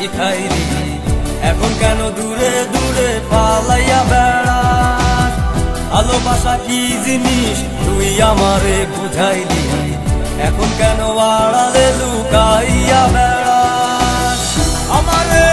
শিখাইলি এখন কেন দূরে দূরে পালাইয়া বেড়াস? ভালোবাসা কি জিনিস? তুই আমারে বুঝাইলি। এখন কেন আড়ালে লুকাইয়া বেড়াস? আমারে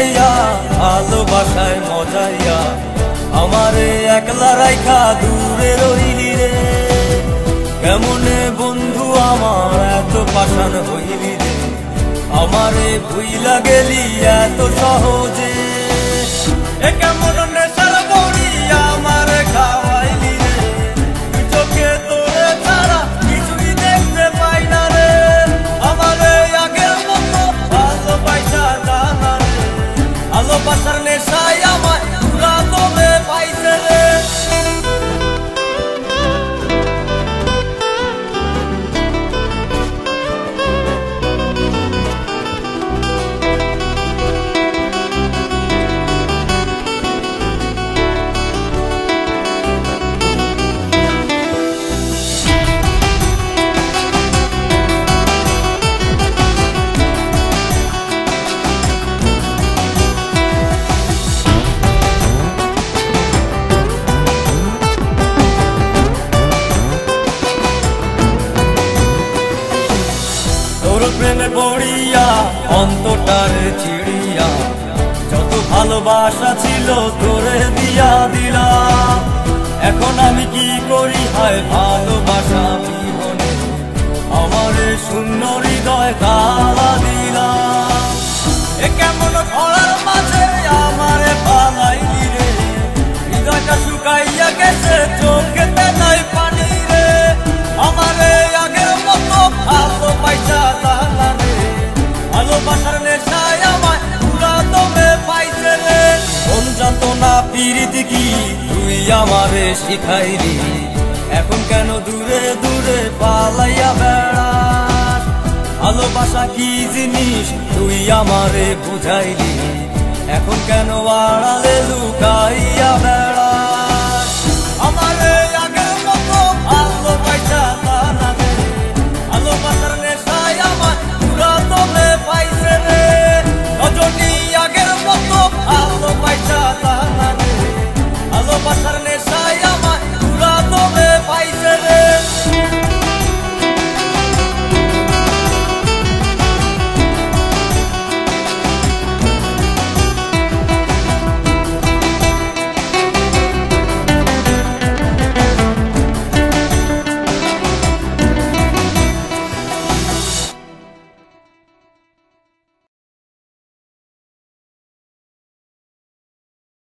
শিখাইয়া ভালোবাসায় মজাইয়া। আমারে একলা রাইখা দূরে রইলি রে। কেমনে বন্ধু আমার এত পাশান হইলি রে? আমারে ভুইলা গেলি এত সহজে। কেমন তোর প্রেমে পড়িয়া অন্তটার চিড়িয়া যত ভালোবাসা ছিল তোরে দিয়া দিলাম। তুই আমারে শিখাইলি? এখন কেন দূরে দূরে পালাইয়া বেড়াস? ভালোবাসা কি জিনিস তুই আমারে বুঝাইলি? এখন কেন আড়ালে লুকাইয়া বেড়া